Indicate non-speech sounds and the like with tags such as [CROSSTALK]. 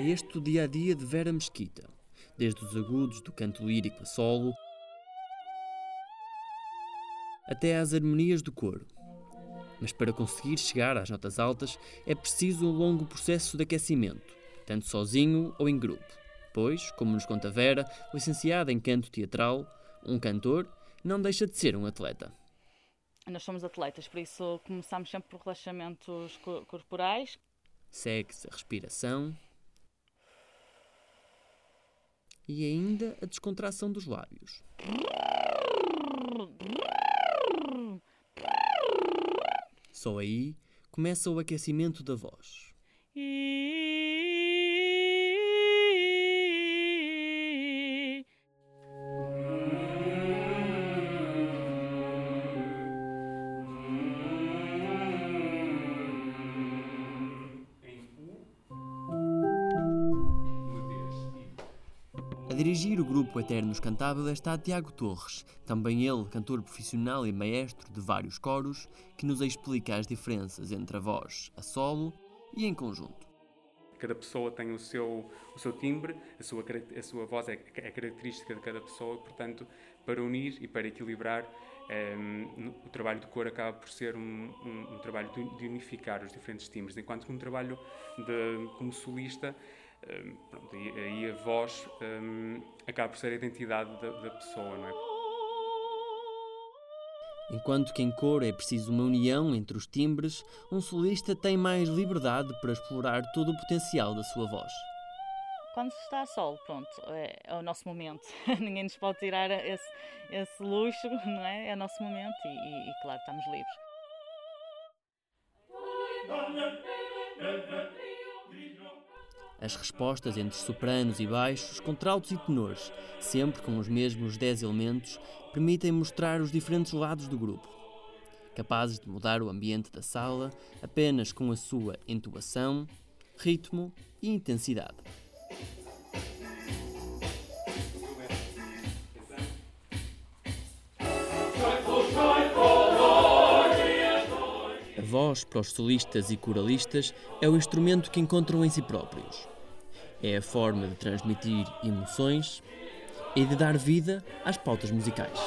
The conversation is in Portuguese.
este o dia a dia de Vera Mesquita, desde os agudos do canto lírico a solo até às harmonias do coro. Mas para conseguir chegar às notas altas é preciso um longo processo de aquecimento, tanto sozinho ou em grupo. Pois, como nos conta Vera, licenciada em canto teatral, um cantor não deixa de ser um atleta. Nós somos atletas, por isso começamos sempre por relaxamentos corporais. Segue-se a respiração e ainda a descontração dos lábios. Só aí começa o aquecimento da voz. Dirigir o grupo Eternos Cantável está Tiago Torres, também ele cantor profissional e maestro de vários coros, que nos explica as diferenças entre a voz a solo e em conjunto. Cada pessoa tem o seu, o seu timbre, a sua, a sua voz é, é característica de cada pessoa e, portanto, para unir e para equilibrar, ehm, o trabalho de cor acaba por ser um, um, um trabalho de, unificar os diferentes timbres, enquanto que um trabalho de, como solista um, pronto, aí a voz um, acaba por ser a identidade da, da pessoa, não é? Enquanto que em cor é preciso uma união entre os timbres, um solista tem mais liberdade para explorar todo o potencial da sua voz. Quando se está a solo, pronto, é, é o nosso momento. [LAUGHS] Ninguém nos pode tirar esse, esse, luxo, [LAUGHS] não é? É o nosso momento e, e, e claro, estamos livres. As respostas entre sopranos e baixos, contraltos e tenores, sempre com os mesmos 10 elementos, permitem mostrar os diferentes lados do grupo, capazes de mudar o ambiente da sala apenas com a sua entoação, ritmo e intensidade. Voz para os solistas e coralistas é o instrumento que encontram em si próprios. É a forma de transmitir emoções e de dar vida às pautas musicais.